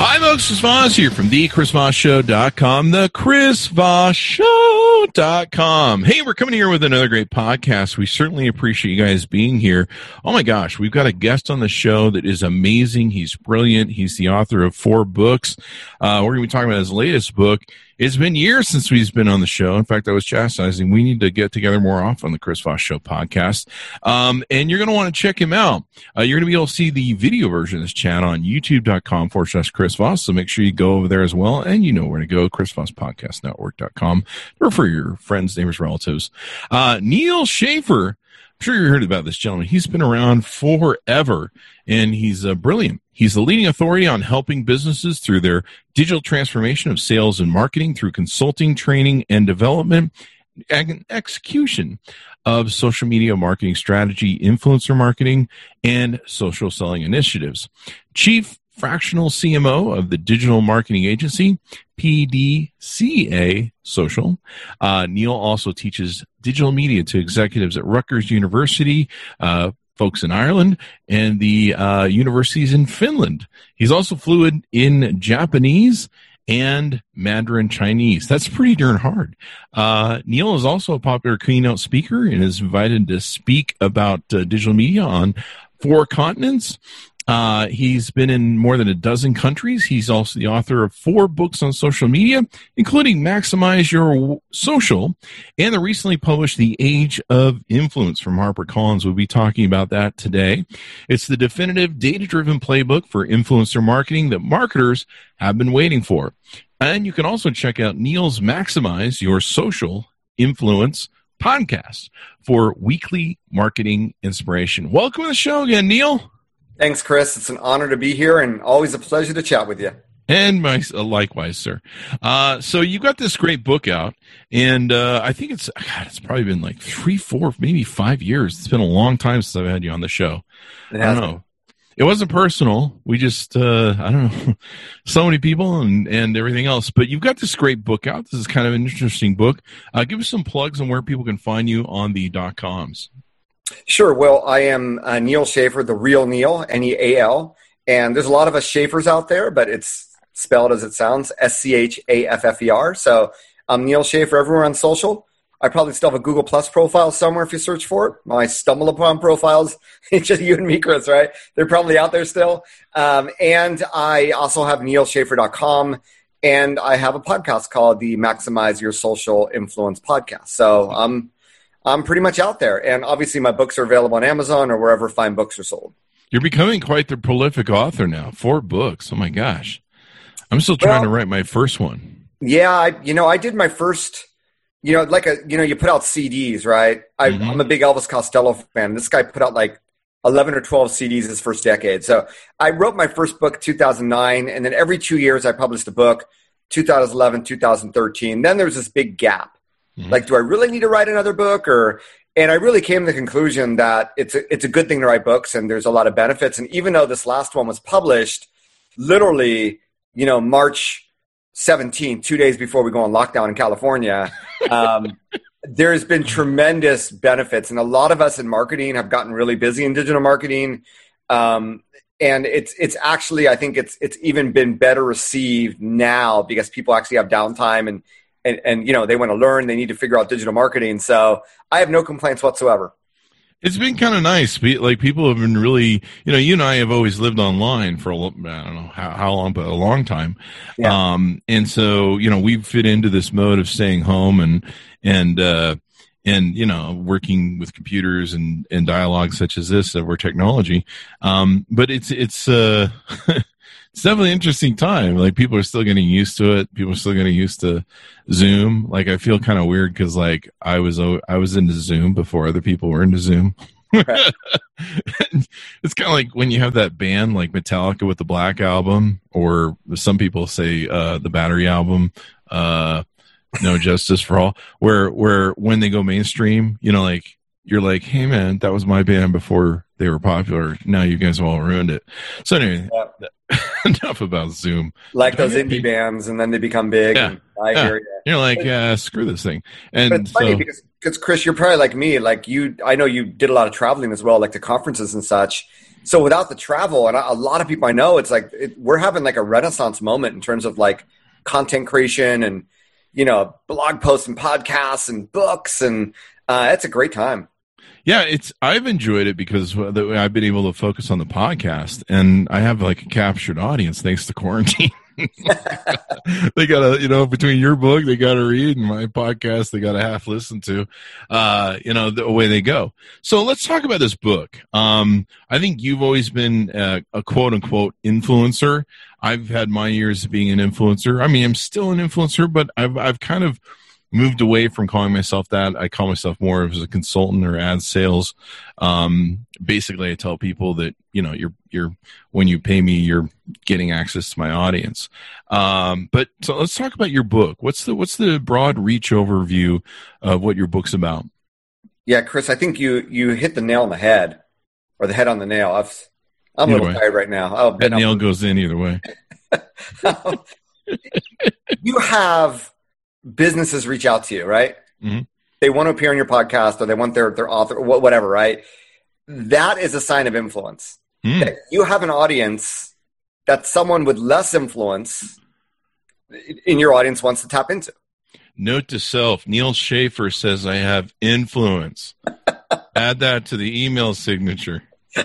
Hi, folks. Chris Voss here from the ChrisVossShow.com, the ChrisVossShow.com. Hey, we're coming here with another great podcast. We certainly appreciate you guys being here. Oh my gosh, we've got a guest on the show that is amazing. He's brilliant. He's the author of four books. Uh, we're going to be talking about his latest book. It's been years since we've been on the show. In fact, I was chastising. We need to get together more often on the Chris Voss Show podcast. Um, and you're going to want to check him out. Uh, you're going to be able to see the video version of this chat on youtube.com forward slash Chris Voss. So make sure you go over there as well. And you know where to go, Chris Voss chrisvosspodcastnetwork.com or for your friends, neighbors, relatives. Uh, Neal Schaffer. I'm sure you heard about this gentleman. He's been around forever and he's uh, brilliant. He's the leading authority on helping businesses through their digital transformation of sales and marketing through consulting, training, and development and execution of social media marketing strategy, influencer marketing, and social selling initiatives. Chief fractional CMO of the digital marketing agency, PDCA Social. Uh, Neal also teaches digital media to executives at Rutgers University, uh, folks in Ireland and the uh, universities in Finland. He's also fluent in Japanese and Mandarin Chinese. That's pretty darn hard. Uh, Neal is also a popular keynote speaker and is invited to speak about uh, digital media on four continents. Uh, he's been in more than a dozen countries. He's also the author of four books on social media, including Maximize Your Social and the recently published The Age of Influence from HarperCollins. We'll be talking about that today. It's the definitive data driven playbook for influencer marketing that marketers have been waiting for. And you can also check out Neal's Maximize Your Social Influence podcast for weekly marketing inspiration. Welcome to the show again, Neal. Thanks, Chris. It's an honor to be here and always a pleasure to chat with you. And my uh, likewise, sir. Uh, so you got this great book out, and uh, I think it's God, it's probably been like three, four, maybe five years. It's been a long time since I've had you on the show. I don't know. It wasn't personal. We just uh, I don't know, so many people and and everything else. But you've got this great book out. This is kind of an interesting book. Uh, give us some plugs on where people can find you on the dot coms. Sure. Well, I am uh, Neal Schaffer, the real Neal, N E A L. And there's a lot of us Schaffers out there, but it's spelled as it sounds S C H A F F E R. So I'm Neal Schaffer everywhere on social. I probably still have a Google Plus profile somewhere if you search for it. My StumbleUpon profiles, it's just you and me, Chris, right? They're probably out there still. Um, and I also have nealschaffer.com and I have a podcast called the Maximize Your Social Influence podcast. So I'm I'm pretty much out there. And obviously, my books are available on Amazon or wherever fine books are sold. You're becoming quite the prolific author now. Four books. Oh my gosh. I'm still trying well, to write my first one. Yeah, I, you know, I did my first. You know, like a you know, you put out CDs, right? I, mm-hmm. I'm a big Elvis Costello fan. This guy put out like 11 or 12 CDs his first decade. So I wrote my first book 2009, and then every two years I published a book. 2011, 2013. Then there was this big gap Mm-hmm. Like, do I really need to write another book or and I really came to the conclusion that it's a, it's a good thing to write books and there's a lot of benefits. And even though this last one was published literally, you know, March 17th, two days before we go on lockdown in California, um, there's been tremendous benefits. And a lot of us in marketing have gotten really busy in digital marketing. Um, and it's it's actually I think it's it's even been better received now because people actually have downtime and and, and you know they want to learn they need to figure out digital marketing so i have no complaints whatsoever it's been kind of nice. Like people have been really, you know, you and I have always lived online for a, I don't know how, how long, but a long time. Yeah. Um, and so, you know, we fit into this mode of staying home and, and, uh, and you know working with computers and and dialogue such as this over technology um but it's it's uh it's definitely an interesting time. Like people are still getting used to it. People are still getting used to Zoom. Like I feel kind of weird because like I was I was into Zoom before other people were into Zoom. it's kind of like when you have that band like Metallica with the Black Album, or some people say uh, the Battery album, uh, No Justice for All, where where when they go mainstream, you know, like you're like, hey man, that was my band before they were popular. Now you guys have all ruined it. So anyway, yeah. enough about Zoom. Like those indie bands, and then they become big. Yeah. I yeah. hear you. You're like, yeah, screw this thing. And But it's funny because because Chris, you're probably like me. Like you, I know you did a lot of traveling as well, like to conferences and such. So without the travel, and a lot of people I know, it's like it, we're having like a renaissance moment in terms of like content creation and you know blog posts and podcasts and books, and uh, it's a great time. Yeah, it's I've enjoyed it because I've been able to focus on the podcast, and I have like a captured audience thanks to quarantine. they got to, you know, between your book, they got to read, and my podcast, they got to half listen to. Uh, you know, the way they go. So let's talk about this book. Um, I think you've always been uh, a quote unquote influencer. I've had my years of being an influencer. I mean, I'm still an influencer, but I've I've kind of moved away from calling myself that. I call myself more as a consultant or ad sales. Um, basically, I tell people that you know you're you're when you pay me, you're getting access to my audience. Um, but so let's talk about your book. What's the what's the broad reach overview of what your book's about? Yeah, Chris, I think you you hit the nail on the head, or the head on the nail. I've, I'm a little way. tired right now. Oh, That up- nail goes in either way. you have businesses reach out to you, right? Mhm. They want to appear on your podcast or they want their, their author, wha- whatever, right? That is a sign of influence. That you have an audience that someone with less influence in your audience wants to tap into. Note to self: Neal Schaffer says I have influence. Add that to the email signature.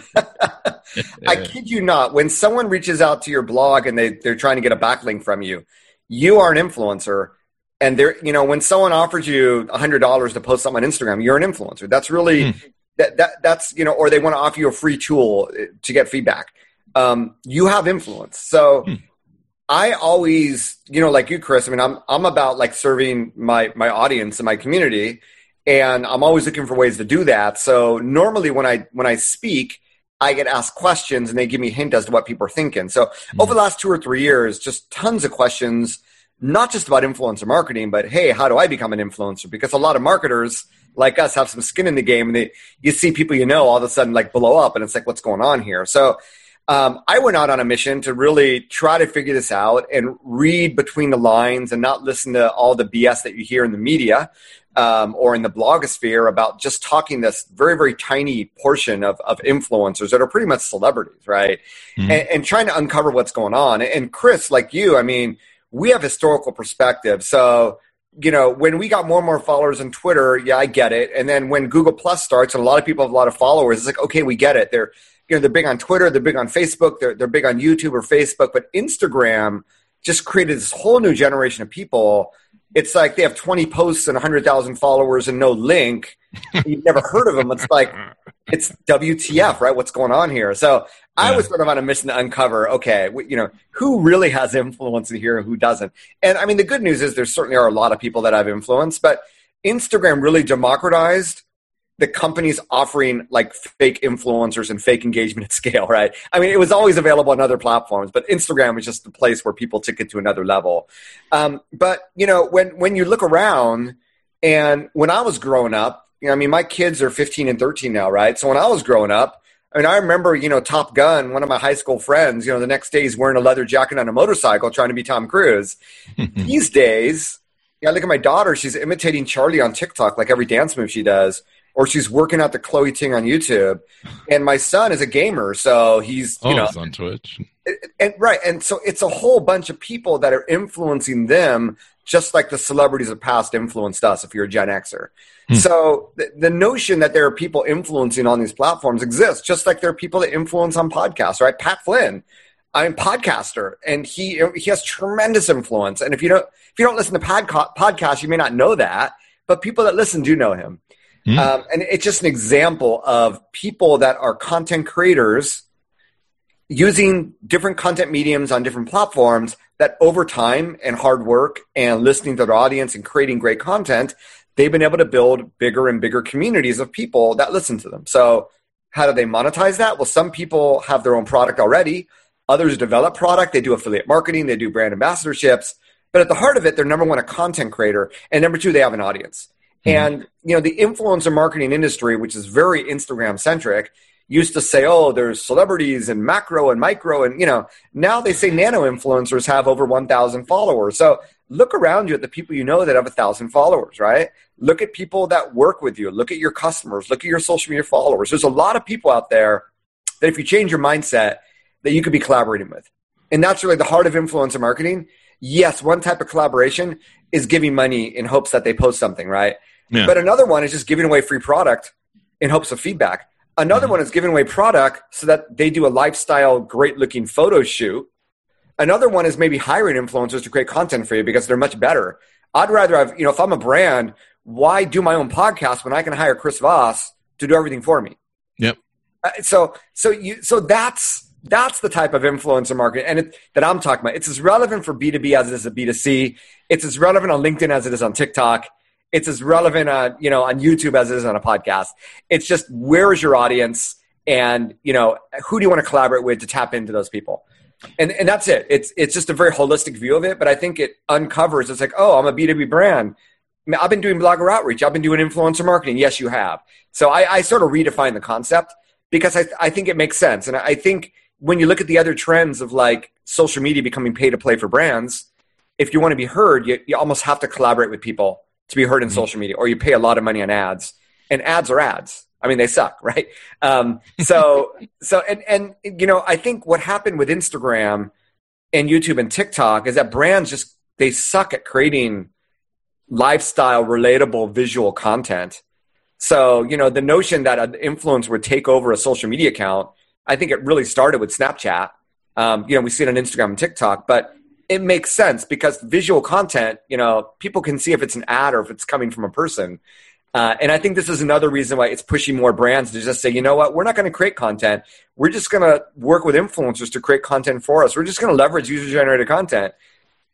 I kid you not. When someone reaches out to your blog and they, they're trying to get a backlink from you, you are an influencer. And they're, you know, when someone offers you hundred dollars to post something on Instagram, you're an influencer. That's really that, that that's you know, or they want to offer you a free tool uh, to get feedback. Um, you have influence. So Hmm. I always, you know, like you, Chris. I mean, I'm I'm about like serving my my audience and my community, and I'm always looking for ways to do that. So normally when I when I speak, I get asked questions and they give me a hint as to what people are thinking. So over the last two or three years, just tons of questions, not just about influencer marketing, but hey, how do I become an influencer? Because a lot of marketers like us have some skin in the game and they you see people you know all of a sudden like blow up and it's like what's going on here. So um, I went out on a mission to really try to figure this out and read between the lines and not listen to all the BS that you hear in the media um, or in the blogosphere about just talking this very, very tiny portion of, of influencers that are pretty much celebrities, right? Mhm. And, and trying to uncover what's going on. And Chris, like you, I mean, we have historical perspective. So, you know, when we got more and more followers on Twitter, yeah, I get it. And then when Google Plus starts and a lot of people have a lot of followers, it's like, okay, we get it. They're you know, they're big on Twitter, they're big on Facebook, they're they're big on YouTube or Facebook, but Instagram just created this whole new generation of people. It's like they have 20 posts and 100,000 followers and no link. You've never heard of them. It's like, it's WTF, right? What's going on here? So I was sort of on a mission to uncover, okay, you know, who really has influence in here, and who doesn't. And I mean, the good news is there certainly are a lot of people that have influence, but Instagram really democratized the companies offering like fake influencers and fake engagement at scale, right? I mean, it was always available on other platforms, but Instagram was just the place where people took it to another level. Um, but you know, when when you look around, and when I was growing up, you know, I mean, my kids are 15 and 13 now, right? So when I was growing up, I mean, I remember, you know, Top Gun, one of my high school friends, you know, the next day he's wearing a leather jacket on a motorcycle trying to be Tom Cruise. These days, yeah, I look at my daughter. She's imitating Charli on TikTok, like every dance move she does, or she's working out the Chloe Ting on YouTube. And my son is a gamer, so he's oh, you know, it's on Twitch. and right, and so it's a whole bunch of people that are influencing them, just like the celebrities of past influenced us. If you're a Gen Xer, Hmm. so the, the notion that there are people influencing on these platforms exists, just like there are people that influence on podcasts. Right, Pat Flynn. I'm a podcaster, and he he has tremendous influence. And if you don't if you don't listen to podca- podcasts, you may not know that, but people that listen do know him. Hmm. Um, and it's just an example of people that are content creators using different content mediums on different platforms that over time and hard work and listening to their audience and creating great content, they've been able to build bigger and bigger communities of people that listen to them. So, how do they monetize that? Well, some people have their own product already. Others develop product. They do affiliate marketing. They do brand ambassadorships. But at the heart of it, they're number one, a content creator. And number two, they have an audience. Mm-hmm. And, you know, the influencer marketing industry, which is very Instagram centric, used to say, oh, there's celebrities and macro and micro. And, you know, now they say nano influencers have over 1,000 followers. So look around you at the people you know that have a thousand followers, right? Look at people that work with you. Look at your customers. Look at your social media followers. There's a lot of people out there that if you change your mindset, that you could be collaborating with. And that's really the heart of influencer marketing. Yes, one type of collaboration is giving money in hopes that they post something, right? Yeah. But another one is just giving away free product in hopes of feedback. Another mm-hmm. one is giving away product so that they do a lifestyle, great looking photo shoot. Another one is maybe hiring influencers to create content for you because they're much better. I'd rather have, you know, if I'm a brand, why do my own podcast when I can hire Chris Voss to do everything for me? Yep. Uh, so, so you, so that's, that's the type of influencer marketing and it, that I'm talking about. It's as relevant for B2B as it is a B2C. It's as relevant on LinkedIn as it is on TikTok. It's as relevant on, you know, on YouTube as it is on a podcast. It's just where is your audience and, you know, who do you want to collaborate with to tap into those people? And, and that's it. It's, it's just a very holistic view of it, but I think it uncovers, it's like, oh, I'm a B2B brand. I've been doing blogger outreach. I've been doing influencer marketing. Yes, you have. So I, I sort of redefine the concept because I, I think it makes sense. And I think when you look at the other trends of like social media becoming pay to play for brands, if you want to be heard, you, you almost have to collaborate with people to be heard in mm-hmm. social media, or you pay a lot of money on ads, and ads are ads. I mean, they suck, right? Um, so, so, and and you know, I think what happened with Instagram and YouTube and TikTok is that brands just they suck at creating lifestyle, relatable, visual content. So, you know, the notion that an influence would take over a social media account, I think it really started with Snapchat. Um, you know, we see it on Instagram and TikTok, but it makes sense because visual content, you know, people can see if it's an ad or if it's coming from a person. Uh, and I think this is another reason why it's pushing more brands to just say, you know what, we're not going to create content. We're just going to work with influencers to create content for us. We're just going to leverage user generated content.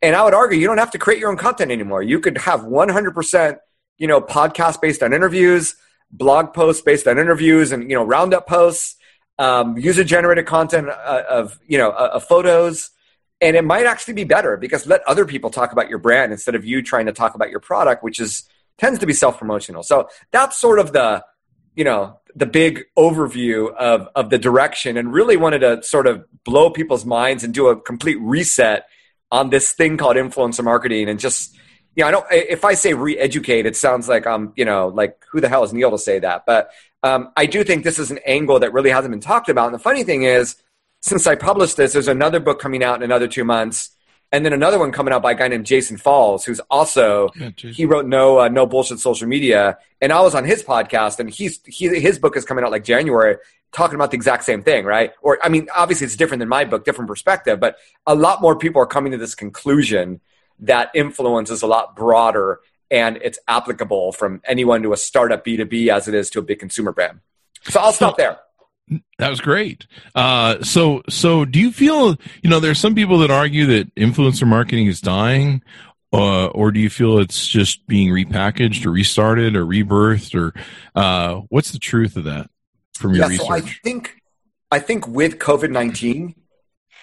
And I would argue you don't have to create your own content anymore. You could have 100%, you know, podcast based on interviews, blog posts based on interviews and, you know, roundup posts, um, user generated content uh, of, you know, uh, of photos and it might actually be better because let other people talk about your brand instead of you trying to talk about your product which is tends to be self-promotional. So that's sort of the you know the big overview of of the direction and really wanted to sort of blow people's minds and do a complete reset on this thing called influencer marketing and just you know i don't if i say re-educate it sounds like i'm you know like who the hell is neal to say that? But um, i do think this is an angle that really hasn't been talked about. And the funny thing is since I published this, there's another book coming out in another two months, and then another one coming out by a guy named Jason Falls, who's also yeah, he wrote no uh, no bullshit social media, and I was on his podcast, and he's he, his book is coming out like January, talking about the exact same thing, right? Or I mean, obviously it's different than my book, different perspective, but a lot more people are coming to this conclusion that influence is a lot broader and it's applicable from anyone to a startup B2B as it is to a big consumer brand. So I'll stop there. That was great. Uh, so, so do you feel, you know, there's some people that argue that influencer marketing is dying, uh, or do you feel it's just being repackaged or restarted or rebirthed, or uh, what's the truth of that from your yeah, research? So I think, I think with COVID nineteen,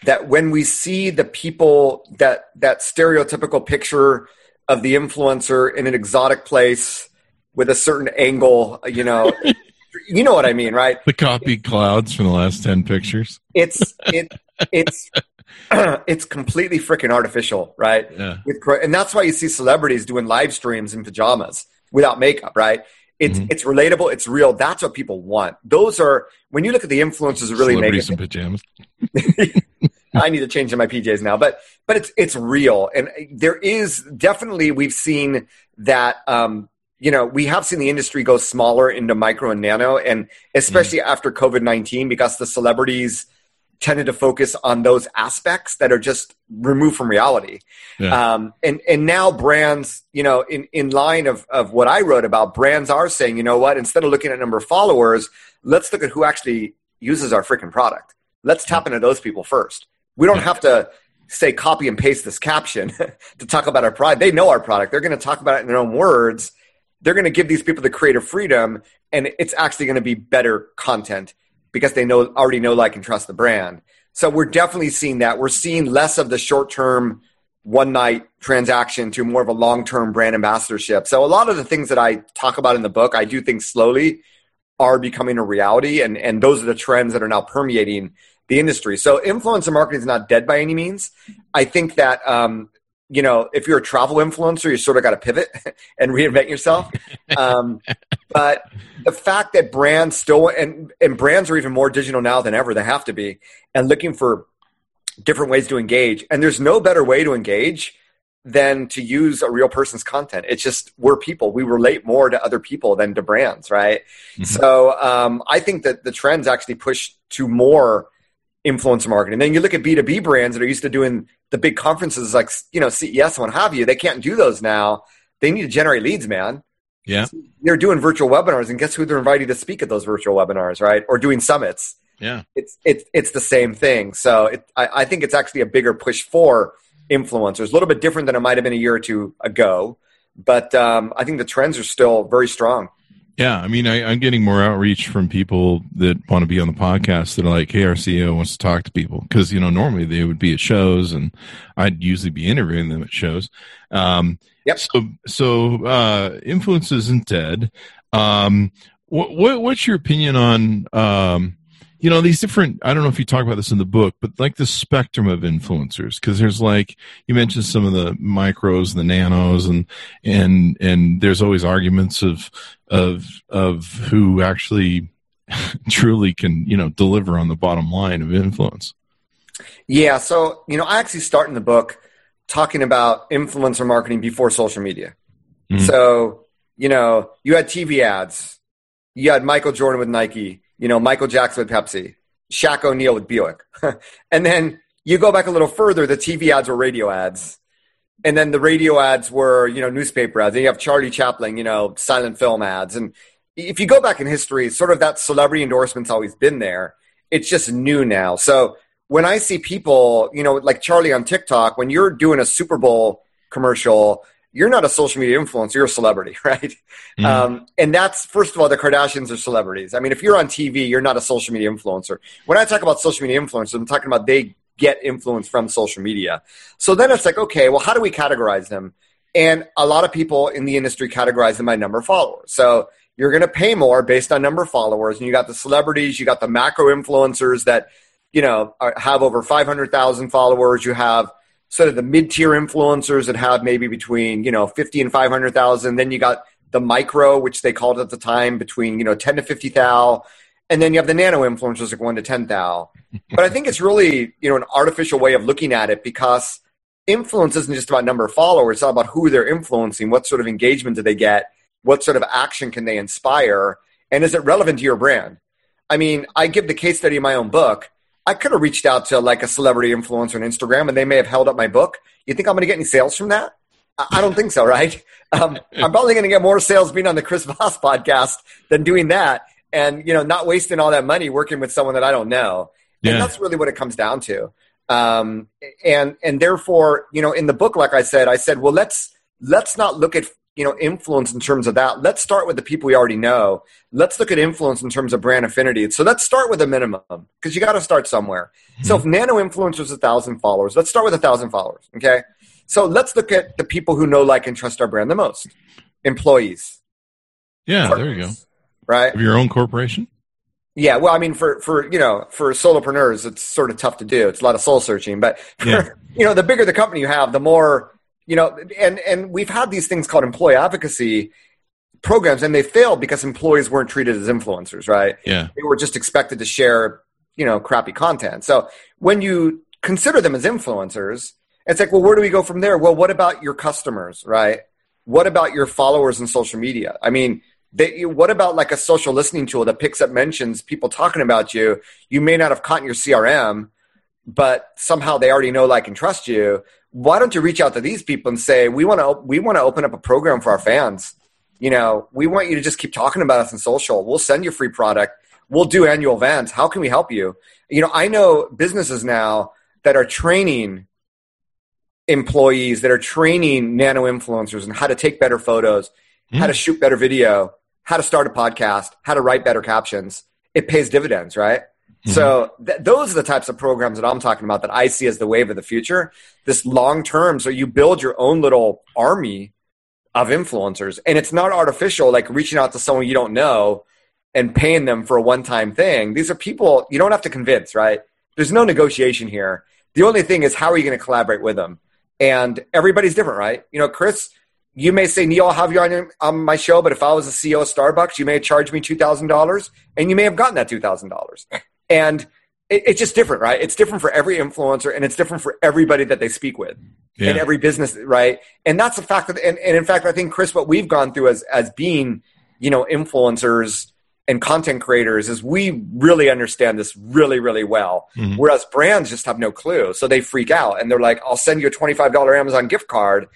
that when we see the people that that stereotypical picture of the influencer in an exotic place with a certain angle, you know, you know what I mean, right? The copy clouds from the last ten pictures. It's it it's it's completely freaking artificial, right? Yeah. With, and that's why you see celebrities doing live streams in pajamas without makeup, right? It's mm-hmm. it's relatable, it's real. That's what people want. Those are when you look at the influencers really make it. pajamas. I need to change my PJs now, but but it's it's real, and there is definitely we've seen that um, you know, we have seen the industry go smaller into micro and nano, and especially mm. after COVID 19, because the celebrities tended to focus on those aspects that are just removed from reality. Yeah. Um, and, and now brands, you know, in, in line of, of what I wrote about, brands are saying, you know what, instead of looking at number of followers, let's look at who actually uses our freaking product. Let's tap into those people first. We don't have to say copy and paste this caption to talk about our product. They know our product. They're going to talk about it in their own words they're going to give these people the creative freedom and it's actually going to be better content because they know already know like and trust the brand. So we're definitely seeing that. We're seeing less of the short term one night transaction to more of a long term brand ambassadorship. So a lot of the things that i talk about in the book i do think slowly are becoming a reality and and those are the trends that are now permeating the industry. So influencer marketing is not dead by any means. I think that um, you know, if you're a travel influencer, you sort of got to pivot and reinvent yourself. Um, but the fact that brands still and and brands are even more digital now than ever, they have to be, and looking for different ways to engage. And there's no better way to engage than to use a real person's content. It's just we're people. We relate more to other people than to brands, right? Mm-hmm. So um, I think that the trends actually push to more influencer marketing. Then you look at B2B brands that are used to doing the big conferences like, you know, CES and what have you. They can't do those now. They need to generate leads, man. Yeah. they're doing virtual webinars and guess who they're inviting to speak at those virtual webinars, right? Or doing summits. Yeah. It's, it's, it's the same thing. So it, I, I think it's actually a bigger push for influencers, a little bit different than it might have been a year or two ago. But um, I think the trends are still very strong. Yeah, I mean, I, am getting more outreach from people that want to be on the podcast that are like, "Hey, our CEO wants to talk to people," because you know normally they would be at shows, and I'd usually be interviewing them at shows. Um, yep. So, so uh, influence isn't dead. Um, what, what, what's your opinion on um, you know these different i don't know if you talk about this in the book but like the spectrum of influencers because there's like you mentioned some of the micros and the nanos and and and there's always arguments of of of who actually truly can you know deliver on the bottom line of influence yeah so you know i actually start in the book talking about influencer marketing before social media mm-hmm. so you know you had tv ads you had michael jordan with nike you know, Michael Jackson with Pepsi, Shaq O'Neal with Buick. and then you go back a little further, the TV ads were radio ads. And then the radio ads were, you know, newspaper ads. And you have Charlie Chaplin, you know, silent film ads. And if you go back in history, sort of that celebrity endorsement's always been there. It's just new now. So when I see people, you know, like Charli on TikTok, when you're doing a Super Bowl commercial you're not a social media influencer, you're a celebrity, right? Mm. Um, and that's, first of all, the Kardashians are celebrities. I mean, if you're on TV, you're not a social media influencer. When I talk about social media influencers, I'm talking about they get influence from social media. So then it's like, okay, well, how do we categorize them? And a lot of people in the industry categorize them by number of followers. So you're going to pay more based on number of followers. And you got the celebrities, you got the macro influencers that, you know, are, have over 500,000 followers. You have sort of the mid-tier influencers that have maybe between you know 50 and 500,000 then you got the micro which they called at the time between you know 10 to 50 thou. And then you have the nano influencers that go into 10 thou. But i think it's really you know an artificial way of looking at it because influence isn't just about number of followers. It's all about who they're influencing what sort of engagement do they get what sort of action can they inspire and is it relevant to your brand? I mean i give the case study in my own book I could have reached out to like a celebrity influencer on Instagram and they may have held up my book. You think I'm going to get any sales from that? I don't think so, right? Um, I'm probably going to get more sales being on the Chris Voss podcast than doing that, and you know, not wasting all that money working with someone that I don't know. Yeah. And that's really what it comes down to. Um, and and therefore, you know, in the book, like I said, I said, well, let's let's not look at you know influence in terms of that. Let's start with the people we already know. Let's look at influence in terms of brand affinity. So let's start with a minimum because you got to start somewhere. Mm-hmm. so if nano influencers a thousand followers let's start with a thousand followers okay? So let's look at the people who know like and trust our brand the most. Employees. Yeah partners, there you go. Right? Of your own corporation? Yeah, well, I mean, for for you know, for solopreneurs, it's sort of tough to do. It's a lot of soul searching, but for, yeah. you know, the bigger the company you have, the more you know, and and we've had these things called employee advocacy programs, and they failed because employees weren't treated as influencers, right? Yeah, they were just expected to share, you know, crappy content. So when you consider them as influencers, it's like, well, where do we go from there? Well, what about your customers, right? What about your followers in social media? I mean, they, what about like a social listening tool that picks up mentions people talking about you? You may not have caught in your CRM, but somehow they already know, like, and trust you why don't you reach out to these people and say we want to we want to open up a program for our fans. You know we want you to just keep talking about us in social. We'll send you free product. We'll do annual events. How can we help you? You know i know businesses now that are training employees that are training nano influencers and how to take better photos mm-hmm. how to shoot better video, how to start a podcast, how to write better captions, it pays dividends, right? Mm-hmm. So th- those are the types of programs that I'm talking about that I see as the wave of the future. This long term, so you build your own little army of influencers, and it's not artificial, like reaching out to someone you don't know and paying them for a one time thing. These are people you don't have to convince, right? There's no negotiation here. The only thing is, how are you going to collaborate with them? And everybody's different, right? You know, Chris, you may say, Neal, I'll have you on, on my show, but if I was a CEO of Starbucks, you may have charged me $2,000 and you may have gotten that $2,000. And it, it's just different, right? It's different for every influencer and it's different for everybody that they speak with yeah. in every business, right? And that's a fact that, and, and in fact, I think, Chris, what we've gone through as, as being, you know, influencers and content creators is we really understand this really, really well. Mm-hmm. Whereas brands just have no clue. So they freak out and they're like, I'll send you a $25 Amazon gift card.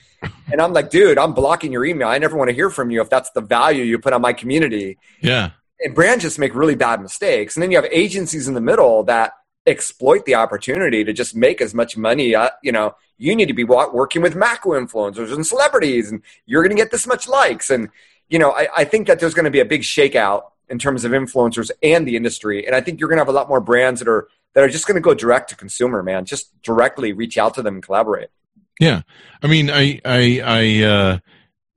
and I'm like, dude, I'm blocking your email. I never want to hear from you if that's the value you put on my community. Yeah. And brands just make really bad mistakes. And then you have agencies in the middle that exploit the opportunity to just make as much money. Uh, you know, you need to be working with macro influencers and celebrities, and you're going to get this much likes. And, you know, I, I think that there's going to be a big shakeout in terms of influencers and the industry. And I think you're going to have a lot more brands that are that are just going to go direct to consumer, man. Just directly reach out to them and collaborate. Yeah, I mean, I, I, I, uh,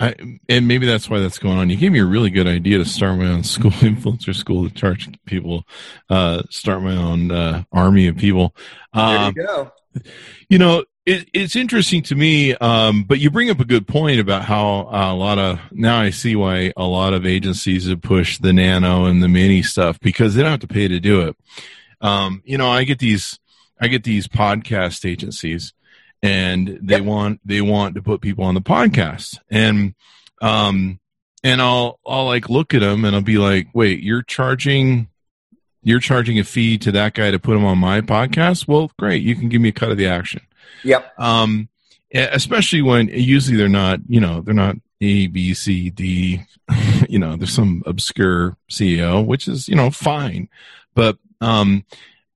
I, and maybe that's why that's going on. You gave me a really good idea to start my own school, influencer school, to charge people, uh, start my own uh, army of people. Um, there you um, go. You know, it, it's interesting to me, um, but you bring up a good point about how uh, a lot of now I see why a lot of agencies have pushed the nano and the mini stuff because they don't have to pay to do it. Um, you know, I get these I get these podcast agencies, and they yep. want they want to put people on the podcast, and um, and I'll I'll like look at them and I'll be like, wait, you're charging you're charging a fee to that guy to put him on my podcast? Well, great, you can give me a cut of the action. Yep. Um, especially when usually they're not, you know, they're not A, B, C, D. you know, there's some obscure CEO, which is you know fine, but um,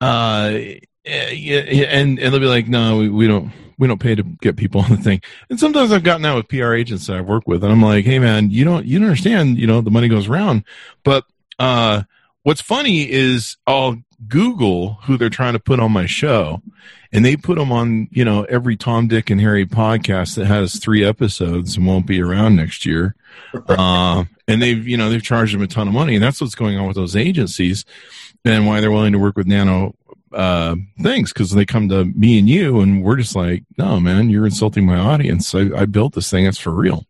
uh, and and they'll be like, no, we, we don't we don't pay to get people on the thing. And sometimes I've gotten out with PR agents that I've worked with, and I'm like, hey man, you don't you don't understand, you know, the money goes around. But uh, what's funny is I'll Google who they're trying to put on my show, and they put them on you know every tom dick and harry podcast that has three episodes and won't be around next year uh, and they've you know they've charged them a ton of money and that's what's going on with those agencies and why they're willing to work with nano uh, things because they come to me and you and we're just like no man you're insulting my audience i, I built this thing it's for real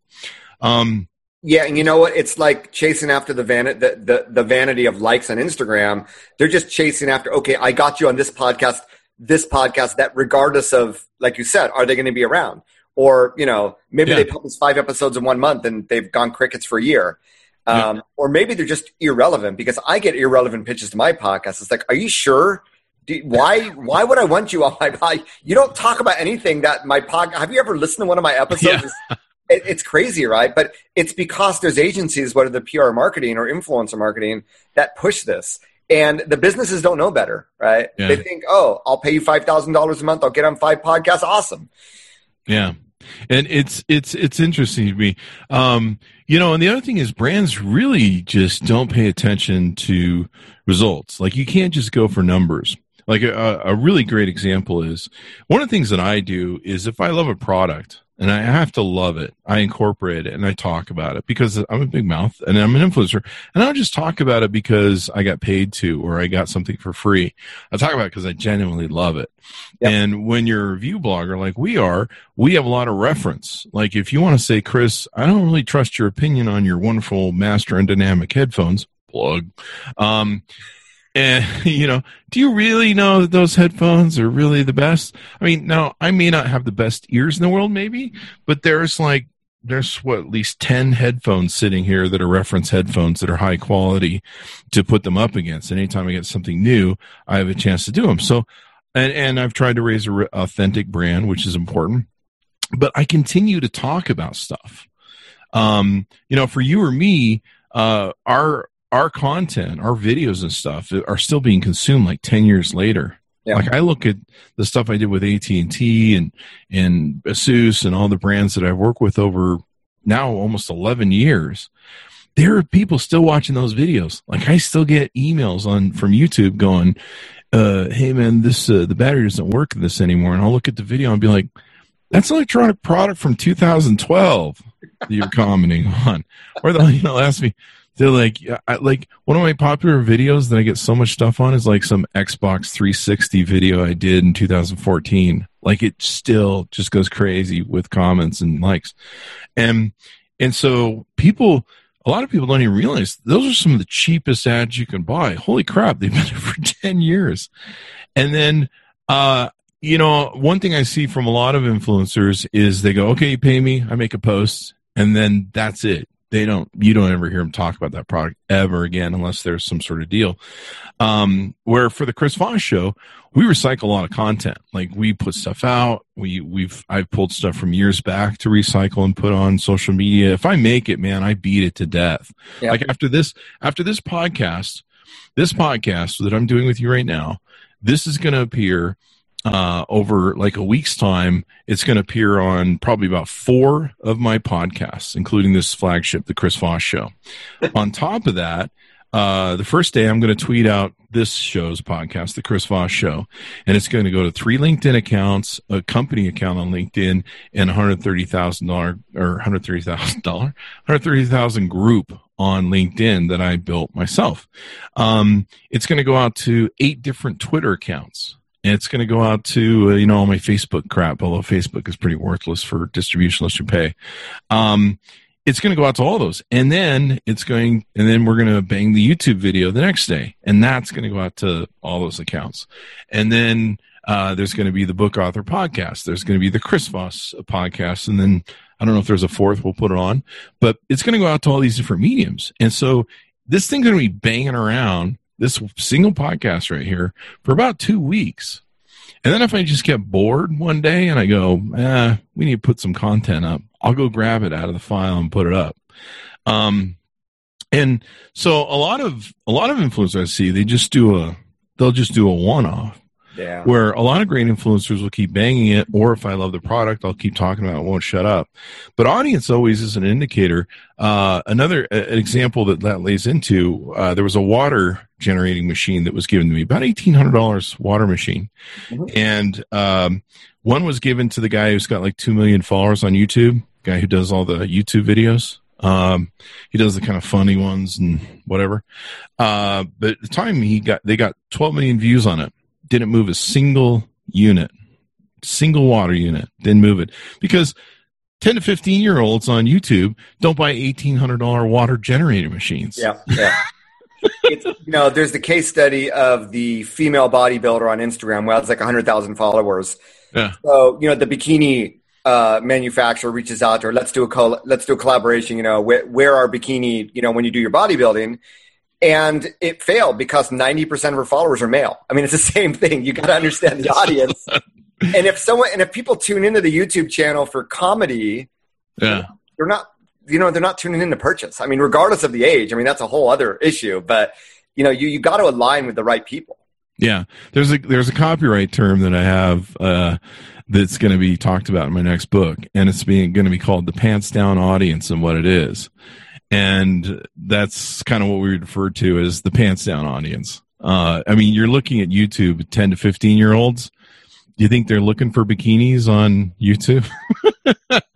um, yeah, and you know what? It's like chasing after the, van- the, the, the vanity of likes on Instagram. They're just chasing after, okay, I got you on this podcast this podcast that regardless of like you said are they going to be around or you know maybe yeah. they publish five episodes in one month and they've gone crickets for a year um, yeah. or maybe they're just irrelevant because i get irrelevant pitches to my podcast it's like are you sure Do, why why would i want you on my podcast you don't talk about anything that my podcast have you ever listened to one of my episodes yeah. it, it's crazy right but it's because there's agencies whether the pr marketing or influencer marketing that push this and the businesses don't know better, right? Yeah. They think, oh, I'll pay you five thousand dollars a month. I'll get on five podcasts. Awesome. Yeah, and it's it's it's interesting to me. Um, you know, and the other thing is, brands really just don't pay attention to results. Like you can't just go for numbers. Like a, a really great example is one of the things that I do is if I love a product, and I have to love it. I incorporate it and I talk about it because I'm a big mouth and I'm an influencer. And I don't just talk about it because I got paid to or I got something for free. I talk about it because I genuinely love it. Yep. And when you're a review blogger like we are, we have a lot of reference. Like if you want to say, Chris, I don't really trust your opinion on your wonderful master and dynamic headphones, plug. Um, and you know do you really know that those headphones are really the best? I mean now i may not have the best ears in the world maybe but there's like there's what at least 10 headphones sitting here that are reference headphones that are high quality to put them up against. And anytime i get something new i have a chance to do them so and and i've tried to raise a re- authentic brand which is important but i continue to talk about stuff. Um you know for you or me uh our our content, our videos and stuff are still being consumed like 10 years later. Yeah. Like I look at the stuff I did with AT&T and, and Asus and all the brands that I work with over, now almost 11 years, there are people still watching those videos. Like I still get emails on from YouTube going, uh, "Hey man, this uh, the battery doesn't work this anymore," and I'll look at the video and be like, "That's an electronic product from 2012." that you're commenting on, or they'll you know ask me, they're like, I, like one of my popular videos that I get so much stuff on is like some Xbox 360 video I did in 2014. Like it still just goes crazy with comments and likes, and and so people a lot of people don't even realize those are some of the cheapest ads you can buy. Holy crap, they've been there for 10 years. And then, uh, you know, one thing I see from a lot of influencers is they go, okay, you pay me, I make a post, and then that's it. They don't, you don't ever hear them talk about that product ever again unless there's some sort of deal. Um, where for the Chris Voss show, we recycle a lot of content. Like we put stuff out. We we've I've pulled stuff from years back to recycle and put on social media. If I make it, man, I beat it to death. Yep. Like after this after this podcast, this podcast that I'm doing with you right now, this is going to appear uh, over like a week's time. It's going to appear on probably about four of my podcasts, including this flagship, the Chris Voss Show. on top of that, uh, the first day I'm going to tweet out this show's podcast, the Chris Voss Show, and it's going to go to three LinkedIn accounts, a company account on LinkedIn, and $130,000 or $130,000, 130,000 group on LinkedIn that I built myself. Um, it's going to go out to eight different Twitter accounts. It's going to go out to, uh, you know, all my Facebook crap, although Facebook is pretty worthless for distribution unless you pay. Um, it's going to go out to all those and then it's going and then we're going to bang the youtube video the next day and that's going to go out to all those accounts and then uh, there's going to be the book author podcast there's going to be the chris voss podcast and then i don't know if there's a fourth we'll put it on but it's going to go out to all these different mediums and so this thing's going to be banging around this single podcast right here for about two weeks and then if I just get bored one day and I go, eh, we need to put some content up, I'll go grab it out of the file and put it up. Um, and so a lot of a lot of influencers I see, they just do a they'll just do a one off. Yeah. Where a lot of great influencers will keep banging it, or if I love the product, I'll keep talking about it, won't shut up. But audience always is an indicator. Uh, another an example that that lays into, uh, there was a water generating machine that was given to me, about eighteen hundred dollars water machine, mm-hmm. and um, one was given to the guy who's got like two million followers on YouTube, guy who does all the YouTube videos. Um, he does the kind of funny ones and whatever. Uh, but at the time he got, they got 12 million views on it didn't move a single unit, single water unit, didn't move it because 10 to 15 year olds on YouTube don't buy $1,800 water generator machines. Yeah. Yeah. It's, you know, there's the case study of the female bodybuilder on Instagram who it's like 100,000 followers. Yeah. So, you know, the bikini uh, manufacturer reaches out to her. Let's do a col- let's do a collaboration. You know, where, where are bikini? You know, when you do your bodybuilding, and it failed because 90% of her followers are male. I mean, it's the same thing. You got to understand the audience. and if someone, and if people tune into the YouTube channel for comedy, yeah, they're not, you know, they're not tuning in to purchase. I mean, regardless of the age, I mean, that's a whole other issue, but you know, you, you got to align with the right people. Yeah. There's a, there's a copyright term that I have, uh, that's going to be talked about in my next book, and it's being going to be called the pants down audience and what it is and that's kind of what we refer to as the pants down audience. Uh, I mean, you're looking at YouTube, 10 to 15 year olds. Do you think they're looking for bikinis on YouTube?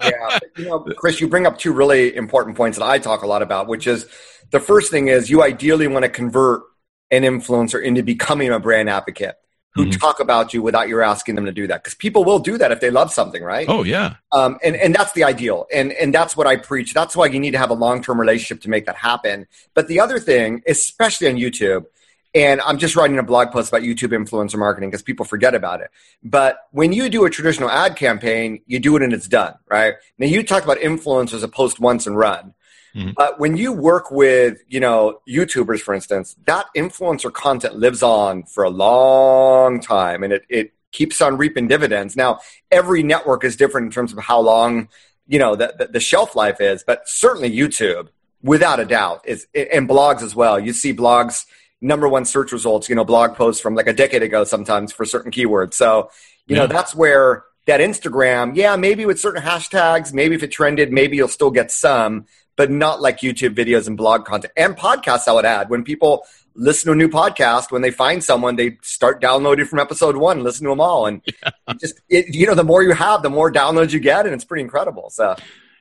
yeah, you know, Chris, you bring up two really important points that I talk a lot about, which is the first thing is you ideally want to convert an influencer into becoming a brand advocate who mm-hmm. talk about you without you asking them to do that because people will do that if they love something right oh yeah um, and, and that's the ideal and, and that's what i preach that's why you need to have a long-term relationship to make that happen but the other thing especially on youtube and i'm just writing a blog post about youtube influencer marketing because people forget about it but when you do a traditional ad campaign you do it and it's done right now you talk about influencers a post once and run Mm-hmm. But when you work with, you know, YouTubers, for instance, that influencer content lives on for a long time and it, it keeps on reaping dividends. Now, every network is different in terms of how long, you know, the, the, the shelf life is, but certainly YouTube, without a doubt, is and blogs as well. You see blogs number one search results, you know, blog posts from like a decade ago sometimes for certain keywords. So, you yeah. know, that's where that Instagram, yeah, maybe with certain hashtags, maybe if it trended, maybe you'll still get some, but not like YouTube videos and blog content and podcasts. I would add when people listen to a new podcast, when they find someone, they start downloading from episode one, listen to them all, and yeah. just it, you know, the more you have, the more downloads you get, and it's pretty incredible. So.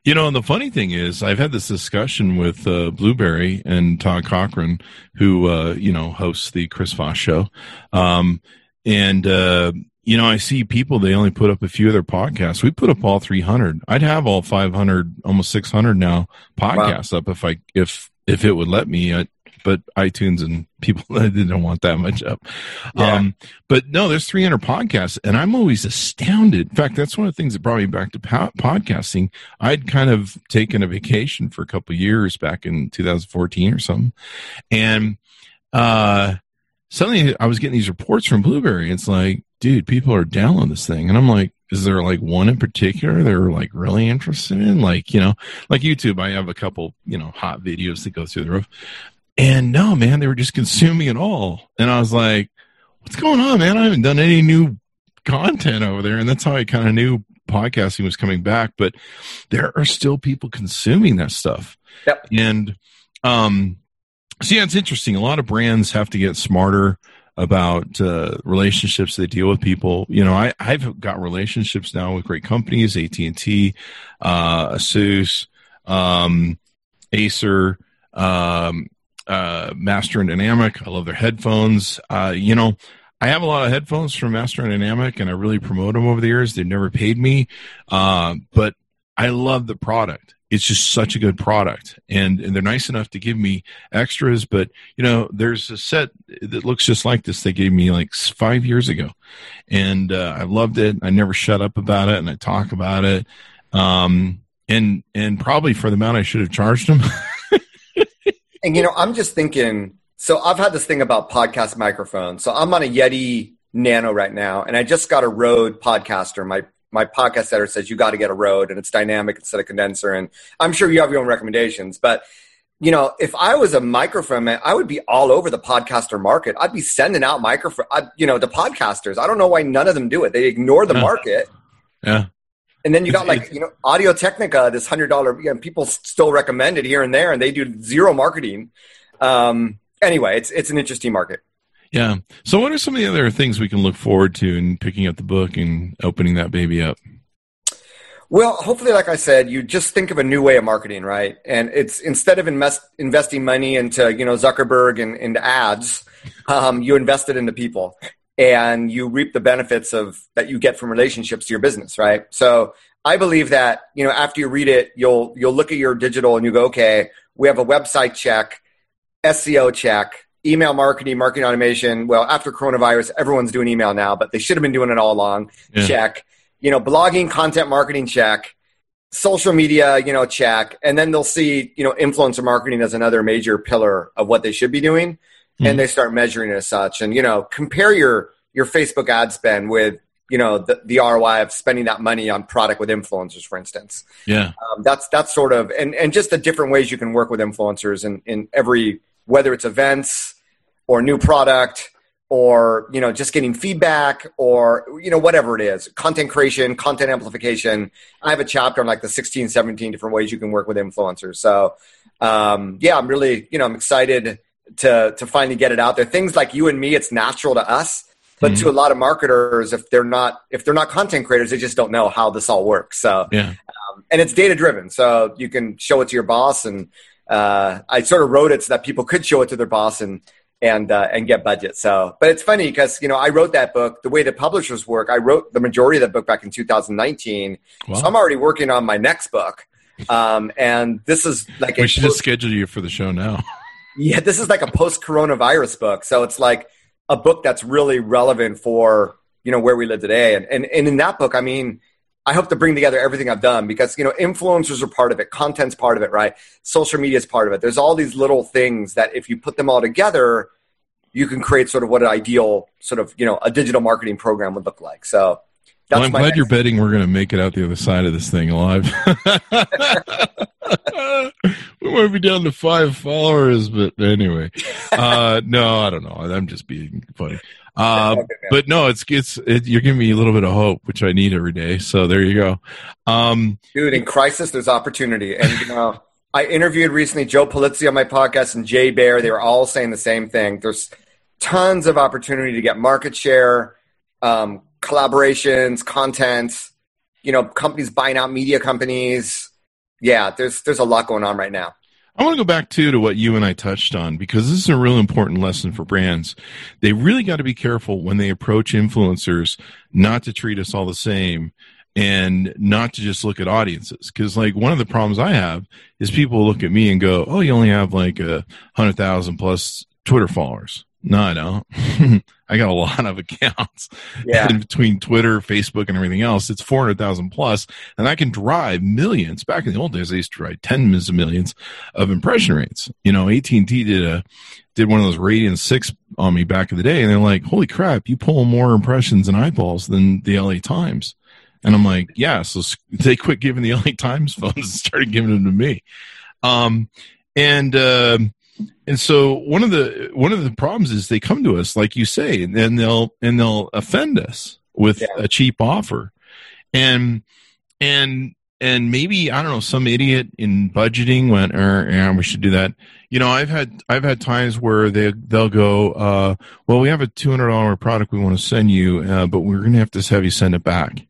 You know, and the funny thing is, I've had this discussion with uh, Blubrry and Todd Cochran, who uh, you know hosts the Chris Voss show, um, and uh, you know, I see people, they only put up a few of their podcasts. We put up all 300. I'd have all 500, almost 600 now podcasts wow. up if I, if, if it would let me. I, but iTunes and people didn't want that much up. Yeah. Um, but no, there's 300 podcasts, and I'm always astounded. In fact, that's one of the things that brought me back to po- podcasting. I'd kind of taken a vacation for a couple years back in 2014 or something, and uh, suddenly I was getting these reports from Blubrry. It's like dude, people are downloading this thing. And I'm like, is there like one in particular they're like really interested in? Like, you know, like YouTube, I have a couple, you know, hot videos that go through the roof. And no, man, they were just consuming it all. And I was like, what's going on, man? I haven't done any new content over there. And that's how I kind of knew podcasting was coming back. But there are still people consuming that stuff. Yep. And, um, so yeah, it's interesting. A lot of brands have to get smarter about uh, relationships they deal with people. You know, I, I've got relationships now with great companies, AT and T, uh, Asus, um, Acer, um, uh, Master and Dynamic. I love their headphones. Uh, you know, I have a lot of headphones from Master and Dynamic, and I really promote them over the years. They've never paid me, uh, but I love the product it's just such a good product and, and they're nice enough to give me extras but you know there's a set that looks just like this they gave me like five years ago and uh, i loved it i never shut up about it and i talk about it um, and and probably for the amount i should have charged them and you know i'm just thinking so i've had this thing about podcast microphones so i'm on a yeti nano right now and i just got a rode podcaster my my podcast editor says you got to get a Rode and it's dynamic instead of condenser. And I'm sure you have your own recommendations, but you know, if I was a microphone man, I would be all over the podcaster market. I'd be sending out microphone, you know, to podcasters. I don't know why none of them do it. They ignore the market. Yeah. And then you got like, you know, Audio Technica, this hundred dollar, you know, people still recommend it here and there and they do zero marketing. Um, anyway, it's, it's an interesting market. Yeah. So, what are some of the other things we can look forward to in picking up the book and opening that baby up? Well, hopefully, like I said, you just think of a new way of marketing, right? And it's instead of invest, investing money into you know Zuckerberg and into ads, um, you invest it into people, and you reap the benefits of that you get from relationships to your business, right? So I believe that you know after you read it, you'll you'll look at your digital and you go, okay, we have a website check, SEO check, email marketing, marketing automation. Well, after coronavirus, everyone's doing email now, but they should have been doing it all along. Yeah. Check. You know, blogging, content marketing, check. Social media, you know, check. And then they'll see, you know, influencer marketing as another major pillar of what they should be doing. Mm-hmm. And they start measuring it as such. And, you know, compare your your Facebook ad spend with, you know, the, the ROI of spending that money on product with influencers, for instance. Yeah. Um, that's that's sort of and, and just the different ways you can work with influencers in, in every whether it's events or new product or you know just getting feedback or you know whatever it is content creation content amplification i have a chapter on like the 16 17 different ways you can work with influencers so um, yeah i'm really you know i'm excited to to finally get it out there things like you and me it's natural to us but mm-hmm. to a lot of marketers if they're not if they're not content creators they just don't know how this all works so yeah um, and it's data driven so you can show it to your boss and uh, I sort of wrote it so that people could show it to their boss and and uh, and get budget. So, but it's funny because you know I wrote that book the way the publishers work. I wrote the majority of that book back in 2019, wow. so I'm already working on my next book. Um, and this is like we should post- just schedule you for the show now. yeah, this is like a post coronavirus book, so it's like a book that's really relevant for you know where we live today. And and and in that book, I mean I hope to bring together everything I've done because you know influencers are part of it, content's part of it, right? Social media is part of it. There's all these little things that if you put them all together, you can create sort of what an ideal sort of you know a digital marketing program would look like. So well, I'm glad you're betting we're going to make it out the other side of this thing alive. we might be down to five followers, but anyway, uh, no, I don't know. I'm just being funny. Uh, but no, it's it's it, you're giving me a little bit of hope, which I need every day. So there you go, um, dude. In crisis, there's opportunity, and you know, I interviewed recently Joe Pulizzi on my podcast and Jay Baer. They were all saying the same thing. There's tons of opportunity to get market share, um, collaborations, content. You know, companies buying out media companies. Yeah, there's there's a lot going on right now. I want to go back too to what you and I touched on because this is a real important lesson for brands. They really got to be careful when they approach influencers not to treat us all the same and not to just look at audiences. Cause like one of the problems I have is people look at me and go, Oh, you only have like a hundred thousand plus Twitter followers. No, I don't. I got a lot of accounts. Yeah. Between Twitter, Facebook, and everything else, it's 400,000 plus, and I can drive millions. Back in the old days, I used to drive tens of millions of impression rates. You know, AT&T did a, did one of those Radian 6 on me back in the day, and they're like, holy crap, you pull more impressions and eyeballs than the LA Times. And I'm like, yeah, so they quit giving the LA Times phones and started giving them to me. Um, and, uh, and so one of the one of the problems is they come to us like you say and then they'll and they'll offend us with yeah. a cheap offer. And and and maybe i don't know some idiot in budgeting went er, yeah we should do that. You know i've had i've had times where they they'll go uh, well we have a $200 product we want to send you uh, but we're going to have to have you send it back.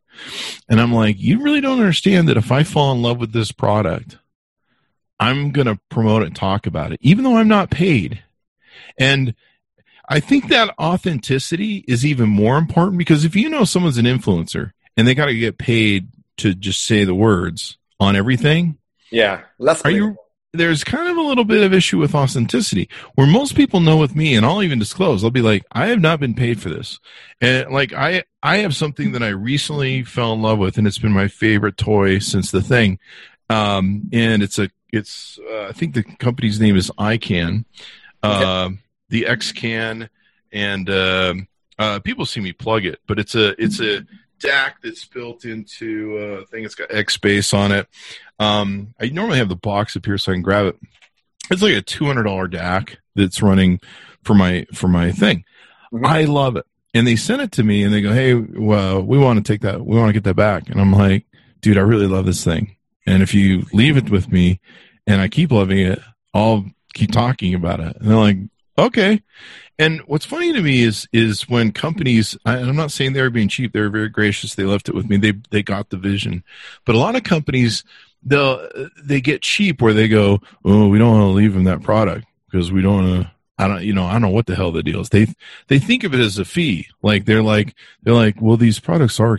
And i'm like you really don't understand that if i fall in love with this product I'm going to promote it and talk about it, even though I'm not paid. And I think that authenticity is even more important because if you know someone's an influencer and they got to get paid to just say the words on everything, yeah, less. Are you? There's kind of a little bit of issue with authenticity where most people know with me, and I'll even disclose. I'll be like, I have not been paid for this, and like I I have something that I recently fell in love with, and it's been my favorite toy since the thing. Um, and it's a it's uh, I think the company's name is ICANN, uh, okay. the XCAN, and uh, uh, people see me plug it, but it's a it's a DAC that's built into uh, a thing. It's got XBass on it. Um, I normally have the box up here so I can grab it. It's like a two hundred dollar DAC that's running for my for my thing. Mm-hmm. I love it, and they sent it to me, and they go, "Hey, well, we want to take that. We want to get that back." And I'm like, "Dude, I really love this thing." And if you leave it with me and I keep loving it, I'll keep talking about it. And they're like, okay. And what's funny to me is is when companies I'm not saying they were being cheap, they were very gracious, they left it with me. They they got the vision. But a lot of companies they'll they get cheap where they go, Oh, we don't want to leave them that product because we don't want to I don't, you know, I don't know what the hell the deal is. They they think of it as a fee. Like they're like they're like, well, these products are